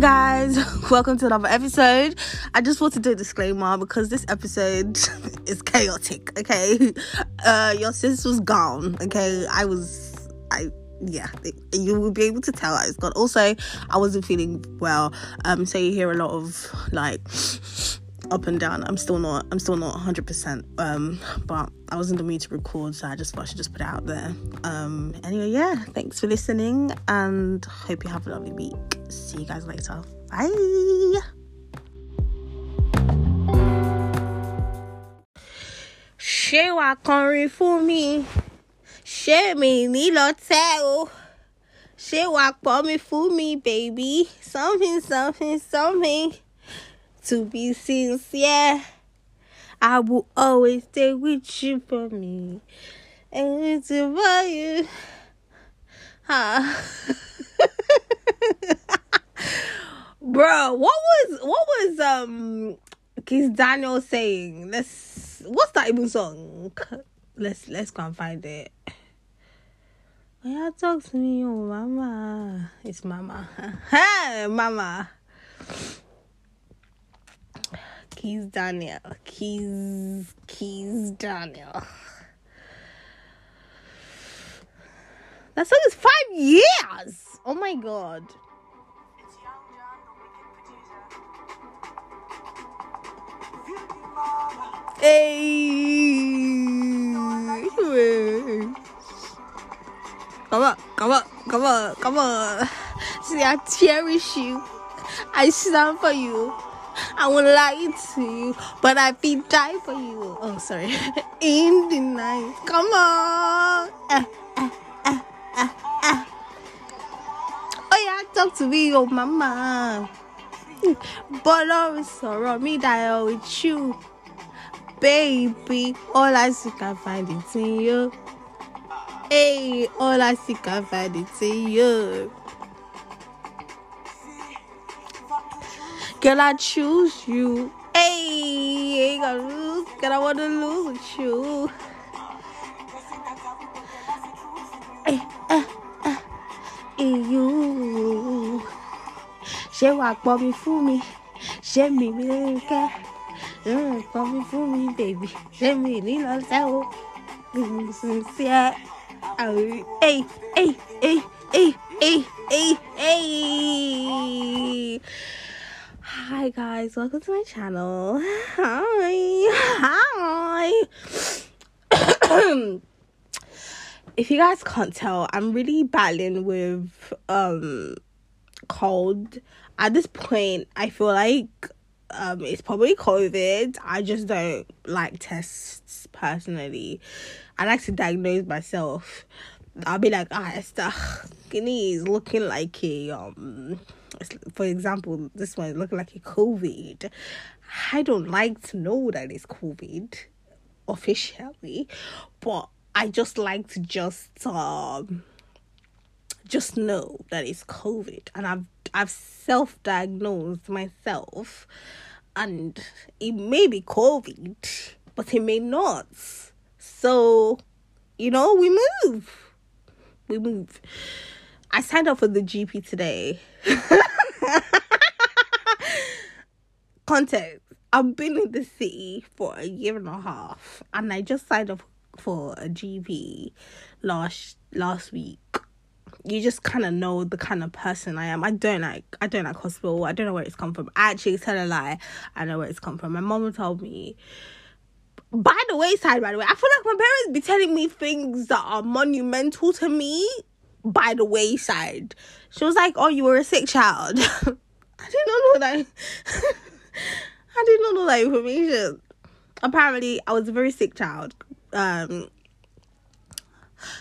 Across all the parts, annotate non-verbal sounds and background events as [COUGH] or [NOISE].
guys, [LAUGHS] welcome to another episode. I just want to do a disclaimer because this episode [LAUGHS] is chaotic. Okay, uh, your sis was gone. Okay, I was, I yeah, you will be able to tell I was gone. Also, I wasn't feeling well. Um, so you hear a lot of like up and down. I'm still not. I'm still not 100. percent Um, but I was in the mood to record, so I just thought I should just put it out there. Um, anyway, yeah. Thanks for listening, and hope you have a lovely week. See you guys later. Bye. ṣé wàá kọrin fún mi ṣé mi ní lọ tẹ́ o ṣé wàá pọ̀ mi fún mi baby something something something to be sincere I will always stay with you for me and it's for you. Huh. Bro, what was what was um Kiss Daniel saying? Let's what's that even song? Let's let's go and find it. Oh yeah, talk to me, oh mama. It's mama. [LAUGHS] hey mama. Keys Daniel. Keys Keys Daniel. That song is five years. Oh my god. It's Young John, the wicked producer. Hey. Come on, come on, come on, come on. See, I cherish you. I stand for you. I won't lie to you, but I be die for you. Oh, sorry. [LAUGHS] In the night. Come on. Eh, eh, eh. Oh, yeah, talk to me, oh, mama. But Bọ́lọ́run sọ̀rọ̀ mi dayọ̀ with you. Baby, all I see can find it in you. Hey, all I see can find it in you. Girl, I choose you. Hey, ain't gonna lose. Girl, I wanna lose with you. Hey, uh, uh, you. Ṣé wàá pọ̀ mi fún mi? Ṣé mi mi lè kẹ́? Mm, pọ̀ mi fún mi, baby. Ṣé mi ní lọ sẹ́ o? Sincere. Hey, hey, hey, hey, hey, hey, hey. Hi guys, welcome to my channel. Hi, hi. if you guys can't tell, I'm really battling with um cold. At this point, I feel like um it's probably COVID. I just don't like tests personally. I like to diagnose myself. I'll be like, ah, Esther, Guinea is looking like a um. For example, this one looking like a COVID. I don't like to know that it's COVID officially, but I just like to just um just know that it's COVID, and I've I've self-diagnosed myself, and it may be COVID, but it may not. So, you know, we move, we move. I signed up for the GP today. [LAUGHS] Context: I've been in the city for a year and a half, and I just signed up for a GP last last week you just kind of know the kind of person I am. I don't like I don't like hospital. I don't know where it's come from. I actually tell a lie. I know where it's come from. My mom told me. By the wayside, by the way, I feel like my parents be telling me things that are monumental to me. By the wayside, she was like, "Oh, you were a sick child." [LAUGHS] I did not know that. [LAUGHS] I did not know that information. Apparently, I was a very sick child. Um,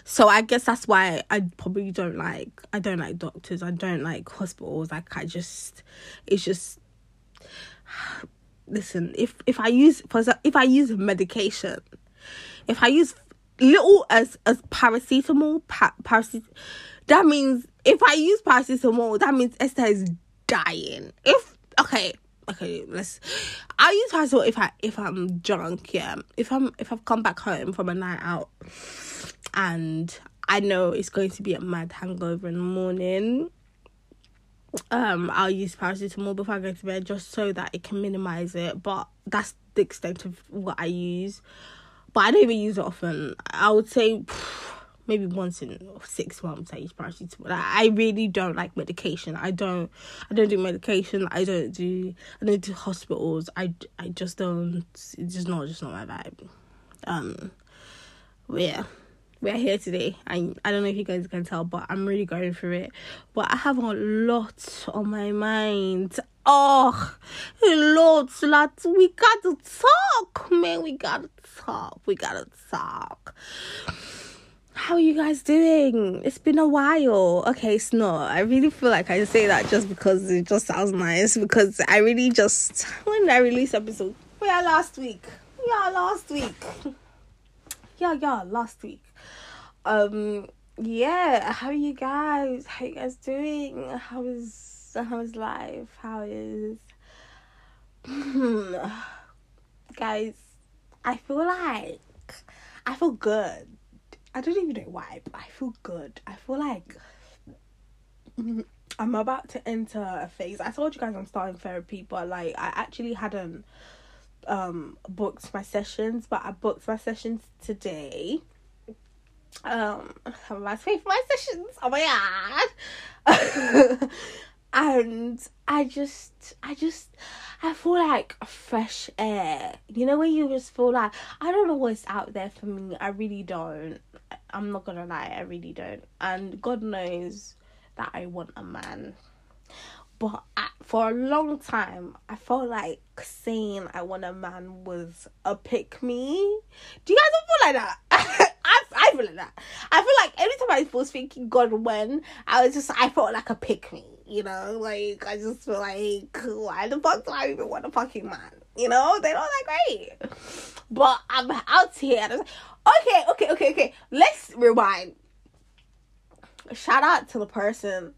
so I guess that's why I probably don't like I don't like doctors. I don't like hospitals. Like I just it's just [SIGHS] listen, if if I use if I use medication, if I use little as as paracetamol, pa- paracet that means if I use paracetamol, that means Esther is dying. If okay, okay, let's I use paracetamol if I if I'm drunk, yeah. If I'm if I've come back home from a night out and I know it's going to be a mad hangover in the morning. um I'll use paracetamol before I go to bed just so that it can minimize it. But that's the extent of what I use. But I don't even use it often. I would say maybe once in six months I use paracetamol. I, really don't like medication. I don't I don't do medication. I don't do I don't do hospitals. I, I just don't it's just not just not my vibe. Um but yeah we're here today. I I don't know if you guys can tell, but I'm really going through it. But I have a lot on my mind. Oh, lot, lot. We gotta talk, man. We gotta talk. We gotta talk. How are you guys doing? It's been a while. Okay, it's not. I really feel like I say that just because it just sounds nice. Because I really just when I release episode? Yeah, last week. Yeah, last week. Yeah, yeah, last week um yeah how are you guys how you guys doing how is how is life how is. [SIGHS] Guys i feel like i feel good. I don't even know why but i feel good. I feel like i'm about to enter a phase. I told you guys i'm starting therapy but like i actually hadn't um booked my sessions but i booked my sessions today. Um I'm about to pay for my sessions. Oh my god. [LAUGHS] and I just I just I feel like fresh air. You know when you just feel like I don't know what's out there for me. I really don't. I'm not gonna lie, I really don't. And God knows that I want a man. But I, for a long time, I felt like saying I want a man was a pick me. Do you guys all feel like that? [LAUGHS] I, I feel like that. I feel like every time I was thinking God when, I was just, I felt like a pick me. You know, like, I just feel like, why the fuck do I even want a fucking man? You know, they don't like great. But I'm out here. Okay, okay, okay, okay. Let's rewind shout out to the person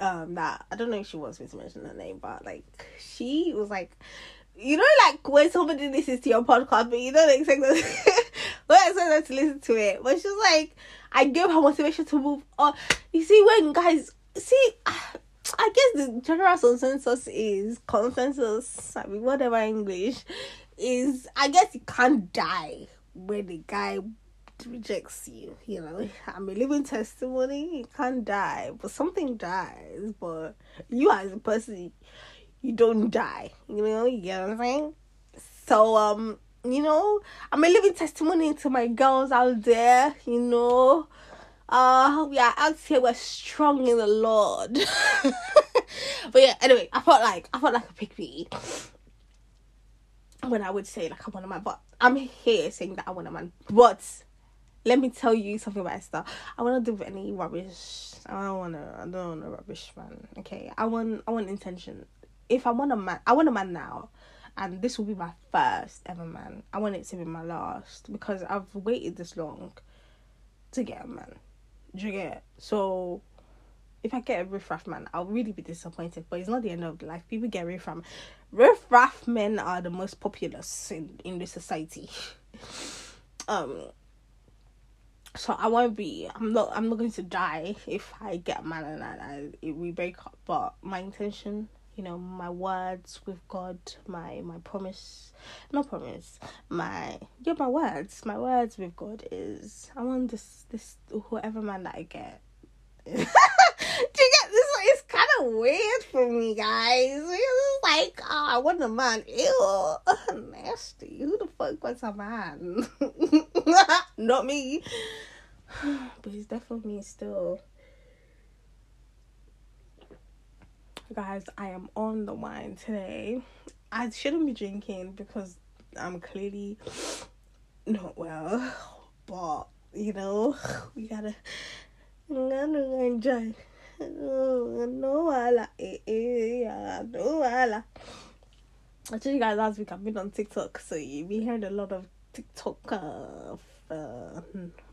um that I don't know if she wants me to mention her name, but like she was like you know like when somebody listens to your podcast but you don't expect them [LAUGHS] don't expect to listen to it. But she's like I gave her motivation to move on. You see when guys see I guess the general consensus is consensus, I mean whatever English is I guess you can't die when the guy rejects you. You know, I'm a living testimony. You can't die, but something dies. But you as a person, you don't die. You know, you get what I'm saying? So, um, you know, I'm a living testimony to my girls out there. You know, uh, we are out here. We're strong in the Lord. [LAUGHS] but yeah, anyway, I felt like I felt like a pick me when I would say like I want a man, but I'm here saying that I want a man, but let me tell you something about Esther. I want to do any rubbish. I don't want to. I don't want a rubbish man. Okay. I want. I want intention. If I want a man, I want a man now, and this will be my first ever man. I want it to be my last because I've waited this long to get a man. Do you get? So if I get a riffraff man, I'll really be disappointed. But it's not the end of the life. People get riffraff. Riffraff men are the most populous in in this society. [LAUGHS] um so I won't be. I'm not. I'm not going to die if I get a man and I, I we break up. But my intention, you know, my words with God, my my promise, not promise, my yeah, my words, my words with God is I want this this whoever man that I get. [LAUGHS] Do you get this? It's kind of weird for me, guys. It's like, oh, I want a man. Ew, [LAUGHS] nasty. Who the fuck wants a man? [LAUGHS] Not me. [SIGHS] but it's definitely me still. Guys, I am on the wine today. I shouldn't be drinking because I'm clearly not well. But, you know, [LAUGHS] we gotta, gotta enjoy. No, wala. No, wala. I told you guys last week I've been on TikTok, so you've been hearing a lot of TikTok uh, uh,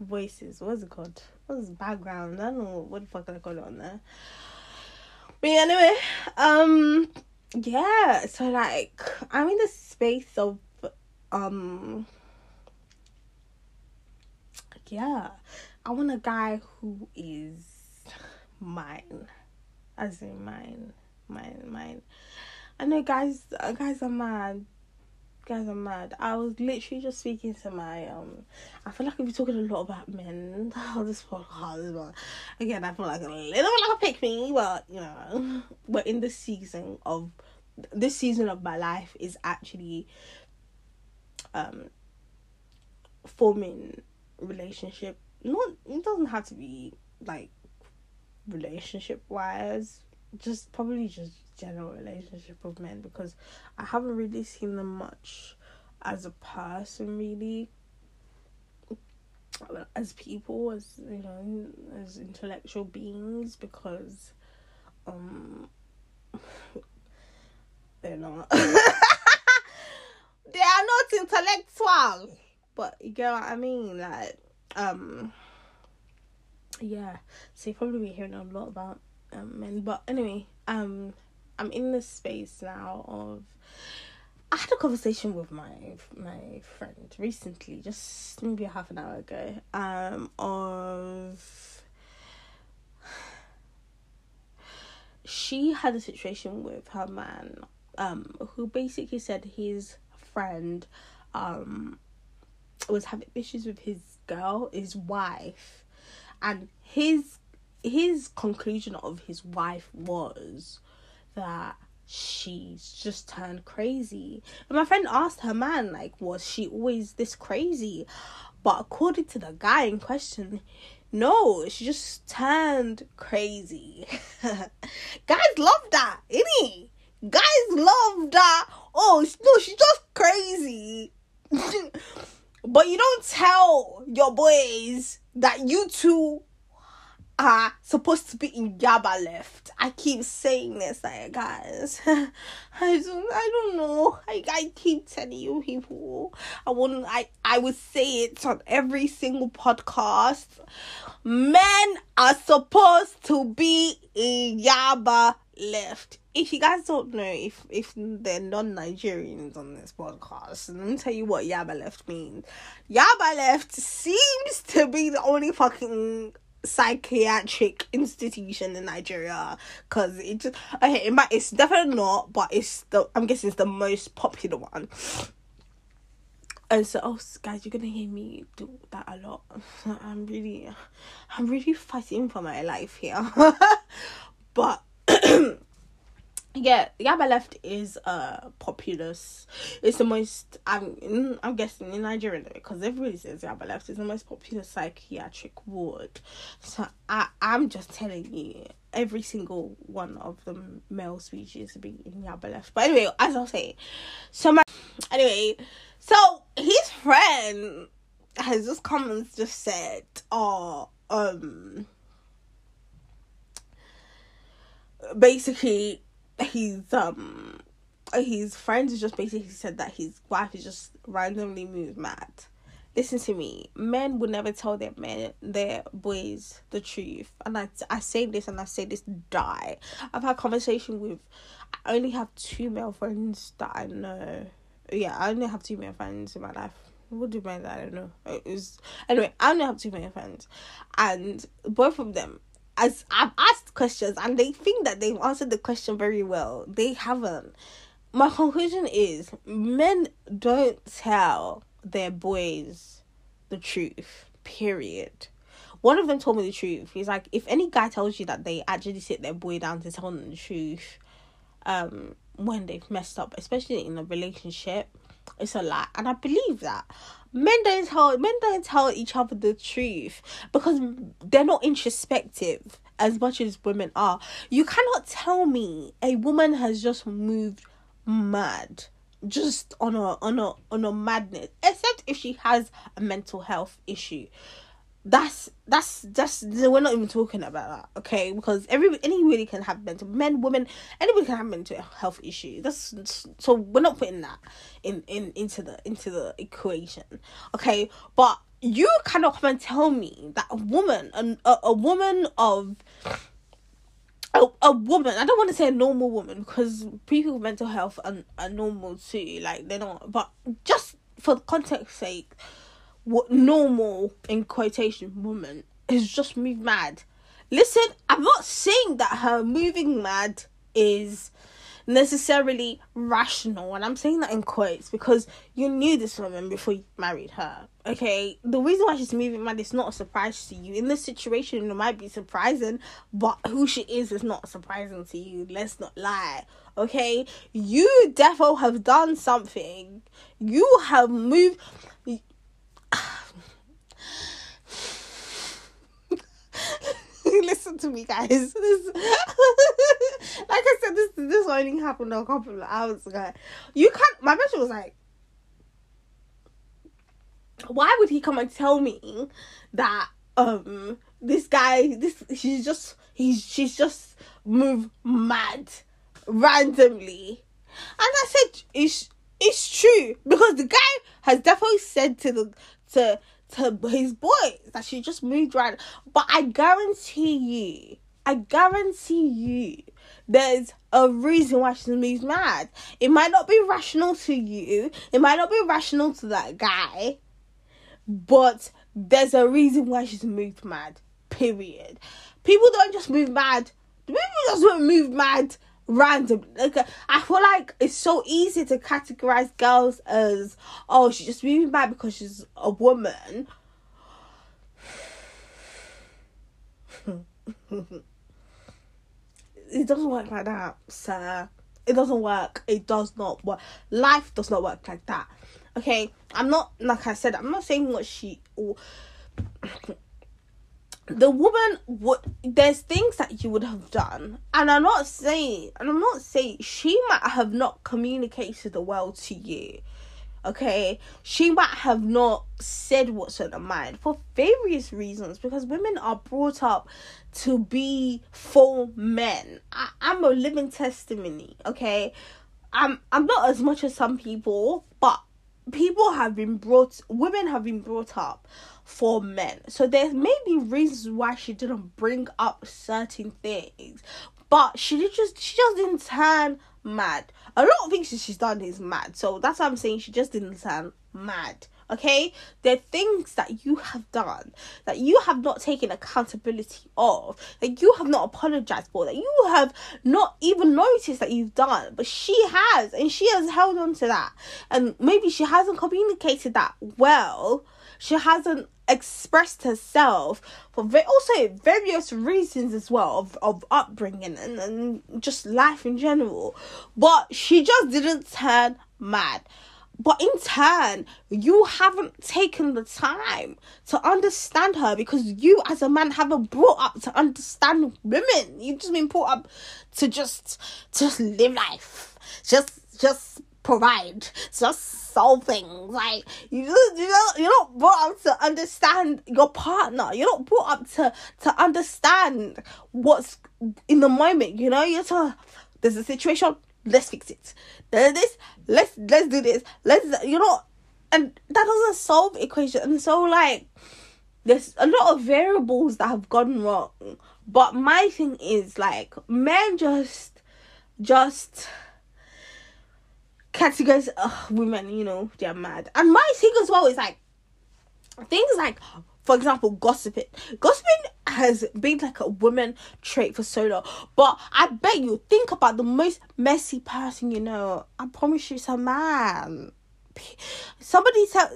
voices. What's it called? What's background? I don't know what the fuck I call it on there. But yeah, anyway, um, yeah. So like, I'm in the space of, um, yeah. I want a guy who is mine. as in mine, mine, mine. I know guys, uh, guys are mad. Guys are mad. I was literally just speaking to my um. I feel like we've been talking a lot about men [LAUGHS] on this podcast, but again, I feel like a little bit like a pick me, but you know, [LAUGHS] we're in the season of this season of my life is actually um forming relationship. Not it doesn't have to be like relationship wise just probably just general relationship with men because I haven't really seen them much as a person really. As people as you know as intellectual beings because um [LAUGHS] they're not. [LAUGHS] They are not intellectual but you get what I mean? Like um yeah. So you probably be hearing a lot about um men but anyway um i'm in this space now of i had a conversation with my my friend recently just maybe a half an hour ago um of she had a situation with her man um who basically said his friend um was having issues with his girl his wife and his his conclusion of his wife was that she's just turned crazy. And my friend asked her man, like, was she always this crazy? But according to the guy in question, no, she just turned crazy. [LAUGHS] Guys love that, innit? Guys love that. Oh no, she's just crazy. [LAUGHS] but you don't tell your boys that you two are supposed to be in Yaba left. I keep saying this, like guys. [LAUGHS] I don't I don't know. I, I keep telling you people. I wouldn't I, I would say it on every single podcast. Men are supposed to be in Yaba left. If you guys don't know if if they're non-Nigerians on this podcast, let me tell you what Yaba left means. Yaba left seems to be the only fucking psychiatric institution in Nigeria because it just okay it might it's definitely not but it's the I'm guessing it's the most popular one. And so oh guys you're gonna hear me do that a lot. [LAUGHS] I'm really I'm really fighting for my life here. [LAUGHS] But [CLEARS THROAT] yeah Yaba Left is uh populous. It's the most I'm I'm guessing in Nigeria because everybody says Yaba Left is the most popular psychiatric ward. So I I'm just telling you every single one of the male species to be in Yaba Left. But anyway as I'll say so my anyway so his friend has just come and just said oh um basically he's um his friends just basically said that his wife is just randomly moved mad. Listen to me. Men would never tell their men their boys the truth. And I I say this and I say this die. I've had conversation with I only have two male friends that I know. Yeah, I only have two male friends in my life. What do mean that? I don't know. It was anyway, I only have two male friends. And both of them as I've asked questions and they think that they've answered the question very well. They haven't. My conclusion is men don't tell their boys the truth. Period. One of them told me the truth. He's like, if any guy tells you that they actually sit their boy down to tell them the truth, um, when they've messed up, especially in a relationship, it's a lie. And I believe that men don't tell men don't tell each other the truth because they're not introspective as much as women are. You cannot tell me a woman has just moved mad just on a on a on a madness except if she has a mental health issue that's that's that's we're not even talking about that okay? Because every anybody can have mental men women anybody can have mental health issues. That's so we're not putting that in in into the into the equation okay? But you cannot come and tell me that a woman a, a, a woman of a, a woman i don't want to say a normal woman because people with mental health are, are normal too like they're not but just for context sake what normal in quotation woman is just moved mad listen, I'm not saying that her moving mad is necessarily rational, and I'm saying that in quotes because you knew this woman before you married her. Okay, the reason why she's moving mad is not a surprise to you. In this situation, it might be surprising, but who she is is not surprising to you. Let's not lie. Okay, you defo have done something. You have moved. [LAUGHS] Listen to me, guys. [LAUGHS] This, [LAUGHS] like I said, this this only happened a couple of hours ago. You can't. My best was like, why would he come and tell me that um this guy this she's just he's she's just moved mad randomly and i said it's it's true because the guy has definitely said to the to to his boys that she just moved right but i guarantee you i guarantee you there's a reason why she's moved mad it might not be rational to you it might not be rational to that guy but there's a reason why she's moved mad. Period. People don't just move mad. People just don't move mad random. Like uh, I feel like it's so easy to categorize girls as oh she's just moving back because she's a woman. it doesn't work like that, sir. It doesn't work. It does not work. Life does not work like that. Okay, I'm not like I said. I'm not saying what she. The woman would. There's things that you would have done, and I'm not saying. And I'm not saying she might have not communicated the well to you. Okay, she might have not said what's on her mind for various reasons because women are brought up to be for men. I, I'm a living testimony. Okay, I'm I'm not as much as some people, but people have been brought women have been brought up for men. So there may be reasons why she didn't bring up certain things but she just she just didn't turn mad. A lot of things she's done is mad. So that's what i'm saying she just didn't turn mad okay? There are things that you have done that you have not taken accountability of that you have not apologized for that you have not even noticed that you've done. But she has and she has held on to that. And maybe she hasn't communicated that well. She hasn't expressed herself for ve- also various reasons as well of, of upbringing and, and just life in general. But she just didn't turn mad but in turn, you haven't taken the time to understand her because you, as a man, haven't brought up to understand women. You've just been brought up to just, just live life, just, just provide, just solve things. Like you, you know, you're not brought up to understand your partner. You're not brought up to to understand what's in the moment. You know, you're to there's a situation let's fix it. There's this, let's let's do this. Let's you know, and that doesn't solve equation. And so like, there's a lot of variables that have gone wrong. But my thing is like, men just, just categorize uh, women. You know, they're mad. And my thing as well is like, things like for example, gossiping. Gossiping has been like a woman trait for so long. But I bet you think about the most messy person you know. I promise you, it's a man. Somebody said,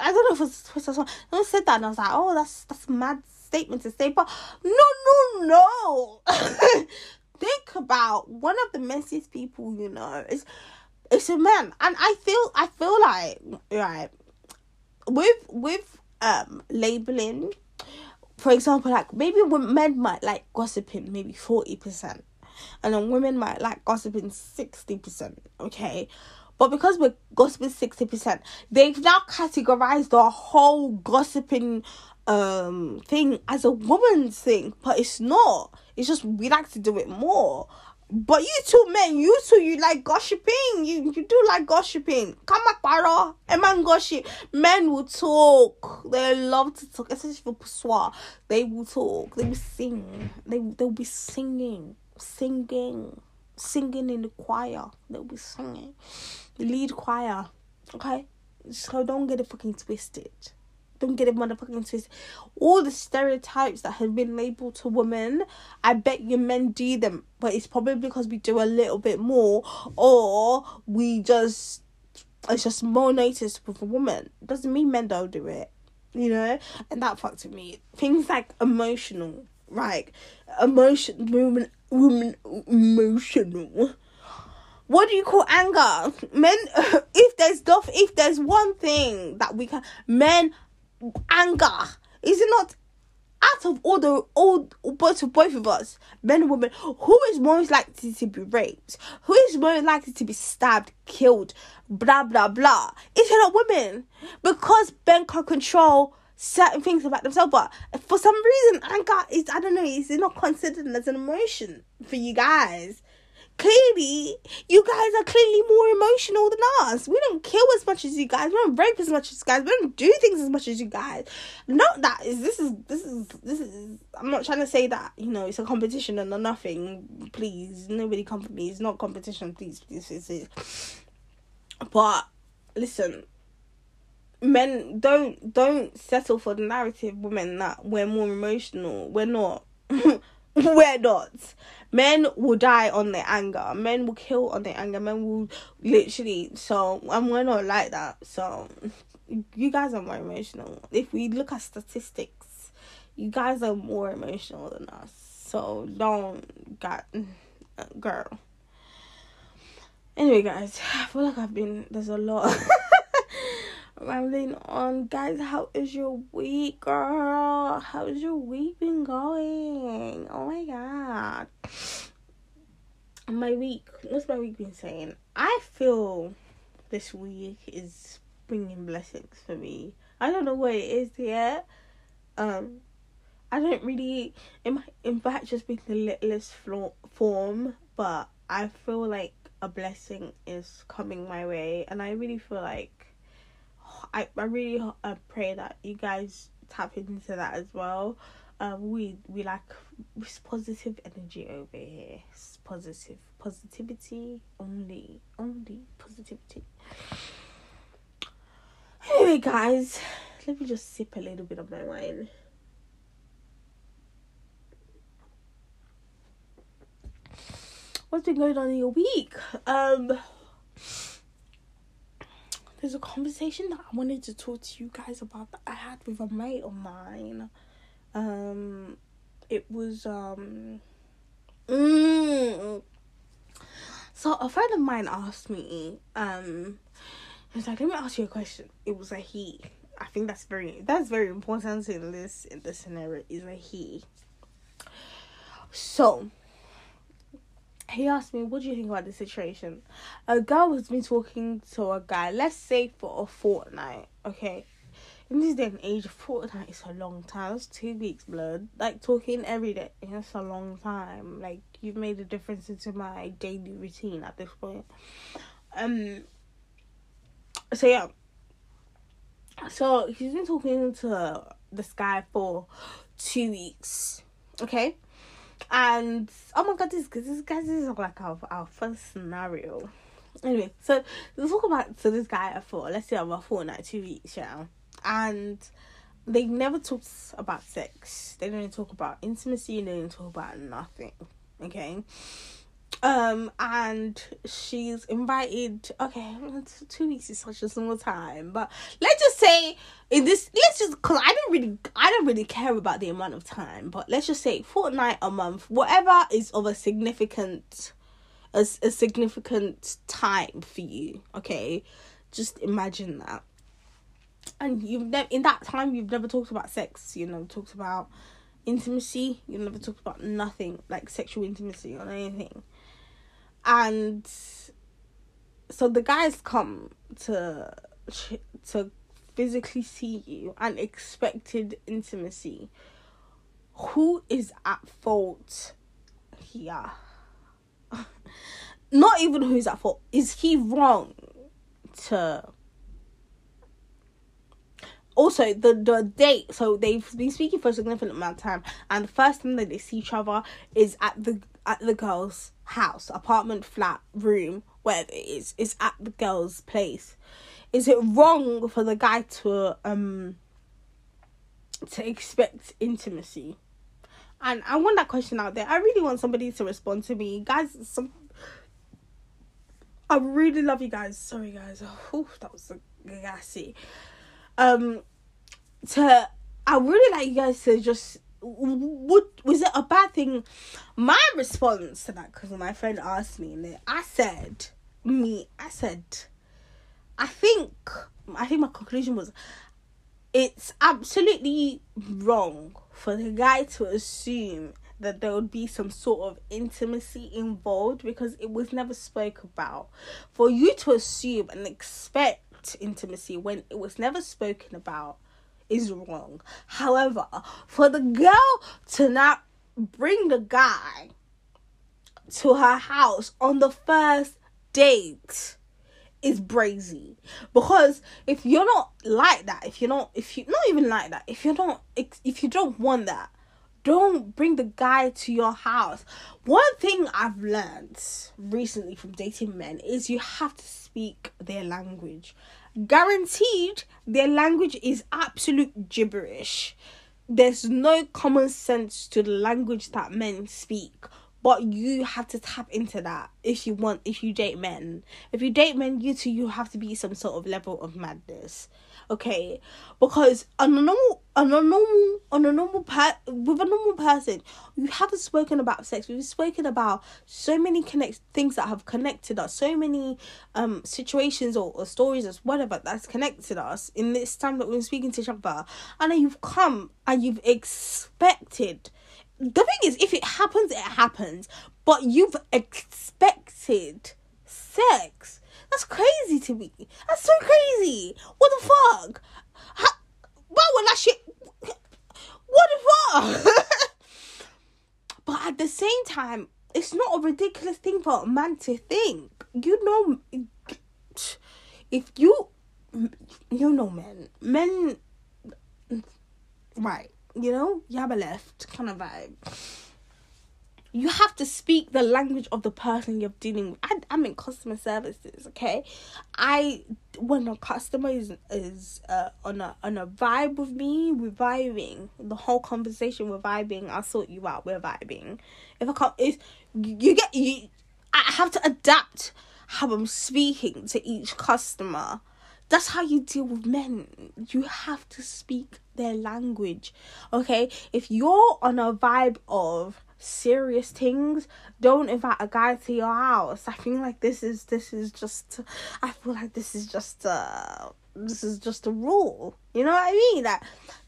I don't know if it was Twitter. someone said that, and I was like, oh, that's that's mad statement to say. But no, no, no. [LAUGHS] think about one of the messiest people you know is it's a man, and I feel I feel like right with with um labeling. For example like maybe men might like gossiping maybe 40% and then women might like gossiping 60% okay? But because we're gossiping 60% they've now categorized the whole gossiping um thing as a woman's thing but it's not. It's just we like to do it more but you two men, you two, you like gossiping. You you do like gossiping. Come up, paro. A man gossip. Men will talk. They love to talk, especially for Puswa. They will talk. They will sing. They they'll be singing, singing, singing in the choir. They'll be singing. The lead choir. Okay, so don't get it fucking twisted. Don't get it motherfucking twisted. All the stereotypes that have been labeled to women, I bet you men do them, but it's probably because we do a little bit more, or we just it's just more noticeable for women. Doesn't mean men don't do it, you know. And that fucked with me. Things like emotional, right? Emotion, women, women, emotional what do you call anger men [LAUGHS] if there's if there's one thing that we can men anger. Is it not out of all the all both of both of us men and women who is most likely to be raped? Who is most likely to be stabbed killed blah blah blah? Is it not women. Because men can control certain things about themselves but for some reason anger is i don't know is it not considered as an emotion for you guys clearly you guys are clearly more emotional than us. We don't kill as much as you guys. We don't rape as much as you guys. We don't do things as much as you guys. Not that is this is this is this is. I'm not trying to say that you know it's a competition and nothing. Please, nobody come for me. It's not competition. Please, please, this is. But listen, men don't don't settle for the narrative. Women that we're more emotional. We're not. [LAUGHS] [LAUGHS] we're not. Men will die on their anger. Men will kill on their anger. Men will literally. So, and we're not like that. So, you guys are more emotional. If we look at statistics, you guys are more emotional than us. So, don't, got, girl. Anyway, guys, I feel like I've been, there's a lot. [LAUGHS] rambling on. Guys, how is your week, girl? How's your week been going? Oh my god. My week, what's my week been saying? I feel this week is bringing blessings for me. I don't know what it is yet. Um, I don't really. It might, it might just be the littlest form, but I feel like a blessing is coming my way, and I really feel like I, I really uh, pray that you guys tap into that as well. Um, we we like it's positive energy over here. It's positive positivity only, only positivity. Anyway, guys, let me just sip a little bit of my wine. What's been going on in your week? Um there's a conversation that I wanted to talk to you guys about that I had with a mate of mine. Um, it was um, mm, so a friend of mine asked me um, he like, "Let me ask you a question." It was a he. I think that's very that's very important in this in this scenario. Is a he. So he asked me, What do you think about the situation? A girl has been talking to a guy, let's say for a fortnight, okay? In this day and age, a fortnight is a long time. That's two weeks, blood. Like, talking every day, that's a long time. Like, you've made a difference into my daily routine at this point. Um, so yeah. So, he's been talking to this guy for two weeks, okay? And oh my god, this this guys this is like our our first scenario. Anyway, so let's talk about so this guy for let's say about fortnight, two weeks, yeah. And they never talked about sex. They don't talk about intimacy. They don't talk about nothing. Okay um and she's invited okay two weeks is such a small time but let's just say in this let's just because i don't really i don't really care about the amount of time but let's just say fortnight a month whatever is of a significant a, a significant time for you okay? Just imagine that. And you've never in that time you've never talked about sex you know talked about intimacy you've never talked about nothing like sexual intimacy or anything and so the guys come to to physically see you and expected intimacy. Who is at fault here? [LAUGHS] Not even who's at fault. Is he wrong to also the the date. So they've been speaking for a significant amount of time. And the first time that they see each other is at the at the girl's house apartment flat room whatever it is is at the girl's place is it wrong for the guy to um to expect intimacy? And I want that question out there. I really want somebody to respond to me. Guys, some I really love you guys. Sorry guys. Oh, that was gassy. Um to I really like you guys to just would was it a bad thing? My response to that because my friend asked me, and I said, me, I said, I think, I think my conclusion was, it's absolutely wrong for the guy to assume that there would be some sort of intimacy involved because it was never spoke about. For you to assume and expect intimacy when it was never spoken about is wrong. However, for the girl to not bring the guy to her house on the first date is brazy. Because if you're not like that if you're not if you not even like that if you're not if you don't want that don't bring the guy to your house. One thing i've learned recently from dating men is you have to speak their language guaranteed their language is absolute gibberish. There's no common sense to the language that men speak, but you have to tap into that if you want if you date men. If you date men, you too you have to be some sort of level of madness okay? Because on a normal on a normal on a normal per with a normal person you haven't spoken about sex. We've spoken about so many connect things that have connected us so many um situations or, or stories or whatever that's connected us in this time that we're speaking to each other. And then you've come and you've expected the thing is if it happens it happens but you've expected sex that's crazy to me. That's so crazy. What the fuck? How, why would that shit? [LAUGHS] What the fuck? [LAUGHS] but at the same time, it's not a ridiculous thing for a man to think. You know, [SNIFFS] if you, you know, men, men, right? You know, Yaba left kind of vibe you have to speak the language of the person you're dealing with. I, I'm in customer services, okay? I when a customer is is uh, on a on a vibe with me, we're vibing. The whole conversation we're vibing. I'll sort you out. We're vibing. If I can't, if you get you, I have to adapt how I'm speaking to each customer. That's how you deal with men. You have to speak their language, okay? If you're on a vibe of serious things don't invite a guy to your house i feel like this is this is just i feel like this is just uh this is just a rule you know what i mean like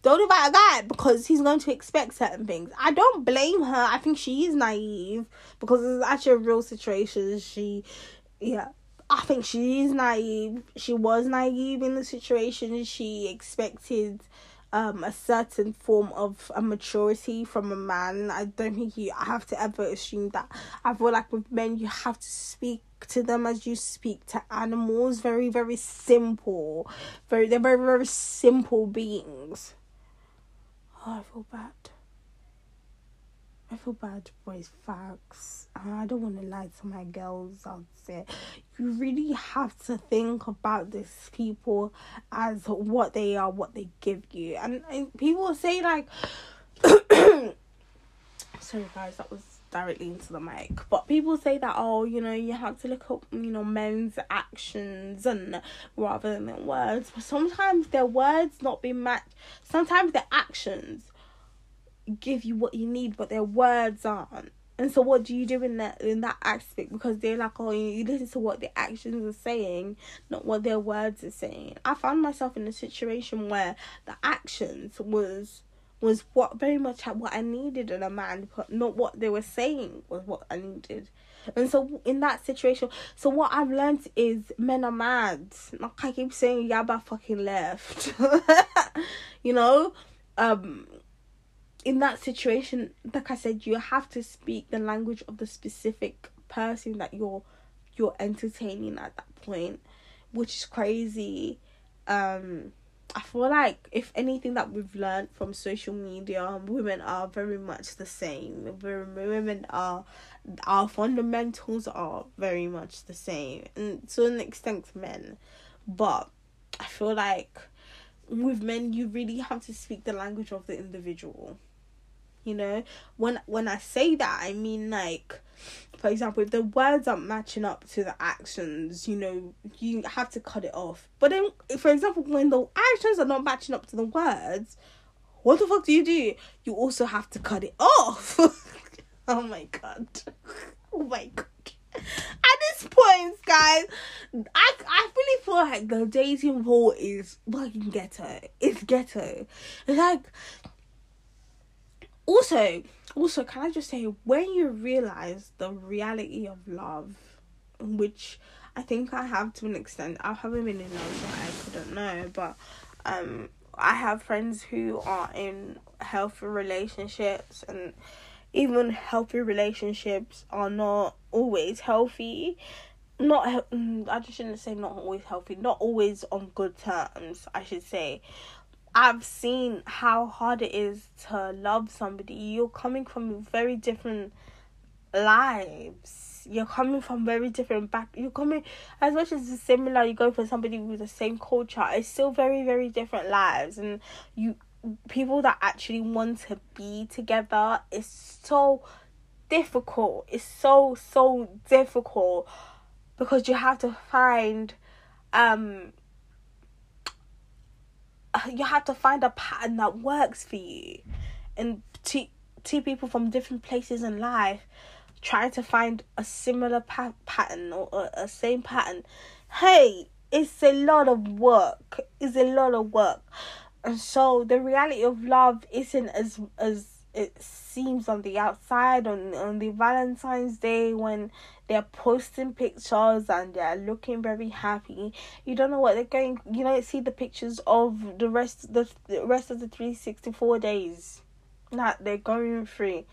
don't invite a guy because he's going to expect certain things i don't blame her i think she is naive because it's actually a real situation she yeah I think she is naive. She was naive in the situation. She expected um a certain form of a maturity from a man. I don't think you have to ever assume that. I feel like with men you have to speak to them as you speak to animals. Very, very simple. Very they're very, very simple beings. Oh, I feel bad. I feel bad for his facts. I don't want to lie to my girls out there. You really have to think about these people as what they are, what they give you. And, and people say, like, [COUGHS] sorry guys, that was directly into the mic. But people say that, oh, you know, you have to look up, you know, men's actions and rather than words. But sometimes their words not be matched. Sometimes their actions give you what you need, but their words aren't. And so, what do you do in that in that aspect? Because they're like, oh, you listen to what their actions are saying, not what their words are saying. I found myself in a situation where the actions was was what very much what I needed in a man, but not what they were saying was what I needed. And so in that situation, so what I've learned is men are mad. Like I keep saying, Yaba fucking left. [LAUGHS] you know, um, in that situation, like I said, you have to speak the language of the specific person that you're you're entertaining at that point, which is crazy. Um, I feel like if anything that we've learned from social media, women are very much the same. Women are our fundamentals are very much the same, and to an extent, men. But I feel like with men you really have to speak the language of the individual you know? When when i say that i mean like for example if the words aren't matching up to the actions you know you have to cut it off. But then for example when the actions are not matching up to the words what the fuck do you do? You also have to cut it off. [LAUGHS] Oh my god. [LAUGHS] Oh my god. At this point guys i i really feel like the dating pool is fucking ghetto. It's ghetto. It's like also also can i just say when you realize the reality of love which i think i have to an extent i haven't been in love so i couldn't know but um i have friends who are in healthy relationships and even healthy relationships are not always healthy. Not mm, i just shouldn't say not always healthy not always on good terms i should say I've seen how hard it is to love somebody. You're coming from very different lives. You're coming from very different back. You're coming as much as it's similar. You go for somebody with the same culture. It's still very very different lives, and you people that actually want to be together. It's so difficult. It's so so difficult because you have to find um you have to find a pattern that works for you. And two two people from different places in life trying to find a similar pa- pattern or a, a same pattern. Hey it's a lot of work. It's a lot of work. And so the reality of love isn't as as it seems on the outside on on the valentine's day when they're posting pictures and they're looking very happy you don't know what they're going you don't see the pictures of the rest the, the rest of the 364 days that they're going through.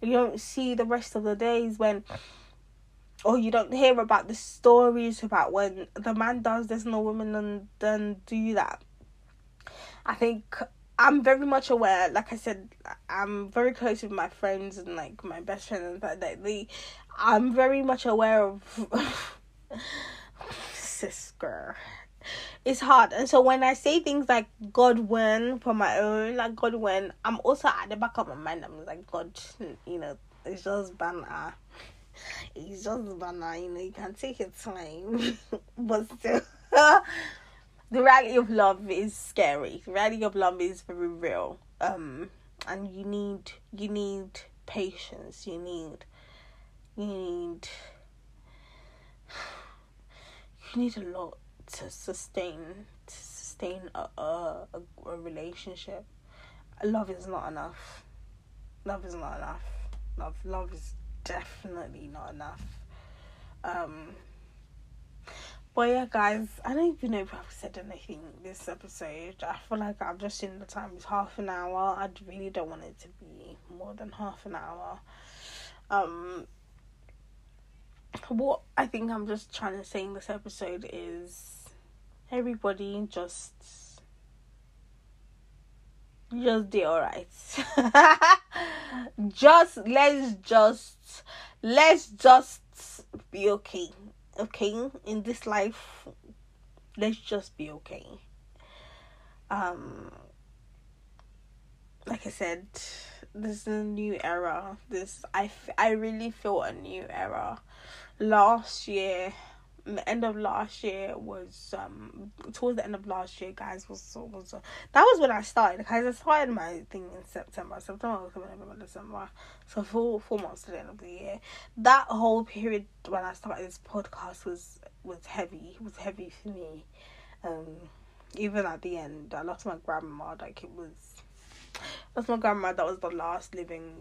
You don't see the rest of the days when or you don't hear about the stories about when the man does this and the woman then then do that. I think I'm very much aware, like I said, I'm very close with my friends and like my best friend and that like they I'm very much aware of [LAUGHS] sis girl. It's hard. And so when I say things like God win for my own, like God win, I'm also at the back of my mind, I'm like, God, you know, it's just banner. It's just banner, you know, you can take your time. [LAUGHS] but still [LAUGHS] the reality of love is scary. The reality of love is very real. Um, and you need you need patience. You need you need you need a lot to sustain to sustain a a, a, relationship. Love is not enough. Love is not enough. Love love is definitely not enough. Um but yeah, guys, I don't even know if I've said anything this episode. I feel like I've just seen the time is half an hour. I really don't want it to be more than half an hour. Um, what I think I'm just trying to say in this episode is everybody just just do alright. [LAUGHS] just let's just let's just be okay okay in this life let's just be okay. Um like i said this is a new era. This i f- I really feel a new era. Last year the end of last year was um towards the end of last year guys was was uh, that was when I started guys. I started my thing in September. September October November December. So four four months to the end of the year. That whole period when I started this podcast was was heavy it was heavy for me. Um even at the end I lost my grandma like it was lost my grandma that was the last living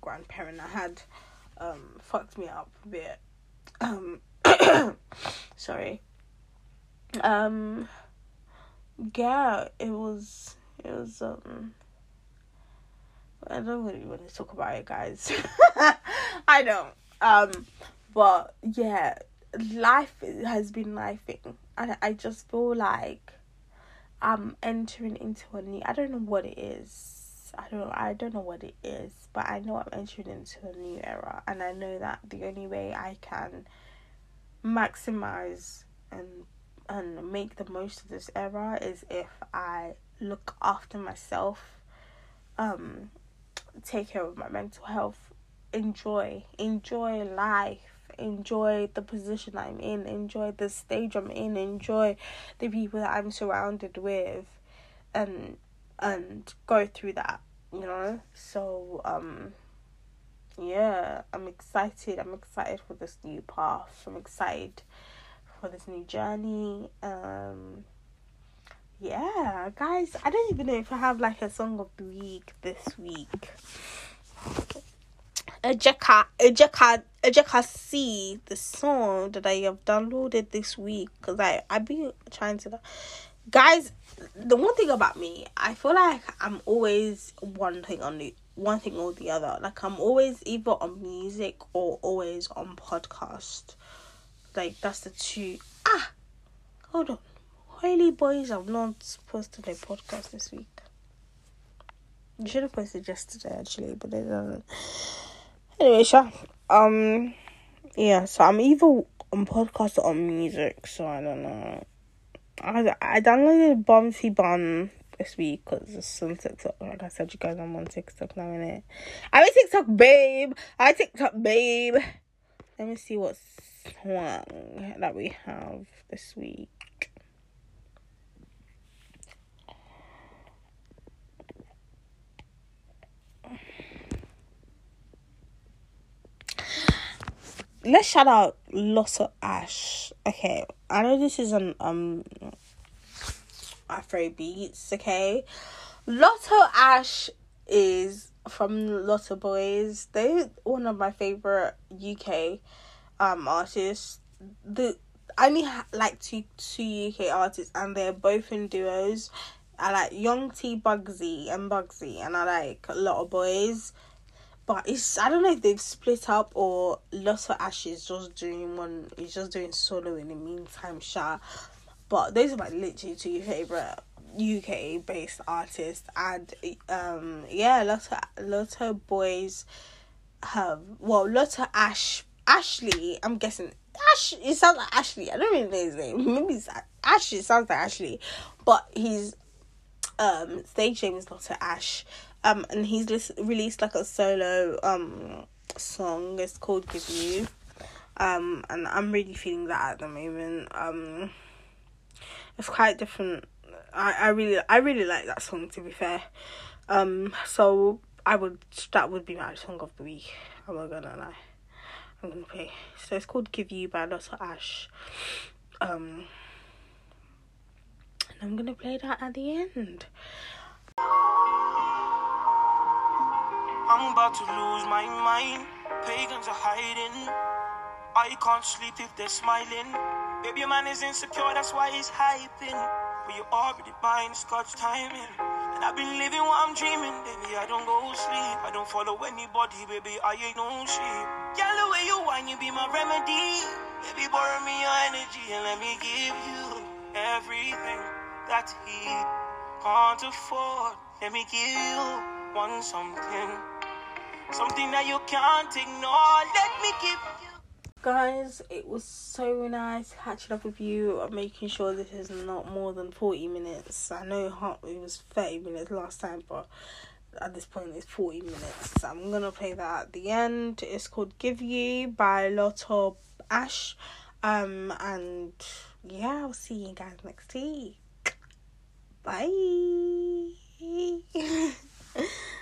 grandparent I had. Um fucked me up a bit. Um [COUGHS] sorry. Um yeah it was it was um i don't really want to talk about it guys. [LAUGHS] I don't. Um but yeah life has been lifing and i just feel like i'm entering into a new i don't know what it is. I don't i don't know what it is but i know i'm entering into a new era and i know that the only way i can maximize and and make the most of this era is if I look after myself, um, take care of my mental health, enjoy, enjoy life, enjoy the position I'm in, enjoy the stage I'm in, enjoy the people that I'm surrounded with, and and go through that, you know. So um, yeah, I'm excited. I'm excited for this new path. I'm excited for this new journey. Um, yeah, guys, I don't even know if I have like a song of the week this week. Ejeka, Ejeka, Ejeka see the song that I have downloaded this week because I I've been trying to, guys. The one thing about me, I feel like I'm always one thing on the one thing or the other. Like I'm always either on music or always on podcast. Like that's the two. Ah, hold on. Holy boys, I'm not to play podcast this week. You should have posted yesterday actually, but it doesn't. Anyway, sure. Um, yeah. So I'm either on podcast or on music. So I don't know. I I downloaded Bumpy Bun this week because it's on TikTok. Like I said, you guys, I'm on TikTok now, innit? I'm on TikTok, babe. I TikTok, babe. Let me see what song that we have this week. Let's shout out Lotto Ash. Okay, I know this is an um Afro beats, okay? Lotto Ash is from Lotto Boyzz. They're one of my favorite UK um artists. The I only ha- like two two UK artists and they're both in duos. I like Young T Bugsey and Bugsey and I like Lotto Boyzz. But it's I don't know if they've split up or Lotto Ash is just doing one he's just doing solo in the meantime, Sha. But those are my literally two favorite UK based artists. And um yeah Lotto Lotto Boyzz have well Lotto Ash Ashley I'm guessing Ash it sounds like Ashley. I don't really know his name. [LAUGHS] Maybe it's Ash it sounds like Ashley. But he's um stage name is Lotto Ash. Um and he's lis- released like a solo um song. It's called Give You. Um and I'm really feeling that at the moment. Um it's quite different I, I really I really like that song to be fair. Um so I would that would be my song of the week. I'm not gonna lie. I'm gonna play. So it's called Give You by Lotto Ash. Um and I'm gonna play that at the end. I'm about to lose my mind. Pagans are hiding. I can't sleep if they're smiling. Baby, your man is insecure, that's why he's hyping. But you already mine, Scotch timing. And I've been living what I'm dreaming, baby. I don't go sleep. I don't follow anybody, baby. I ain't no sheep. Girl, the way you whine, you be my remedy. Baby, borrow me your energy and let me give you everything that he can't afford. Let me give you one something. Something that you can't ignore. Let me give. Guys, it was so nice catching up with you. I'm making sure this is not more than 40 minutes. I know it was 30 minutes last time, but at this point it's 40 minutes. So I'm gonna play that at the end. It's called Give You by Lotto Ash. Um, and yeah, I'll see you guys next week. Bye. [LAUGHS]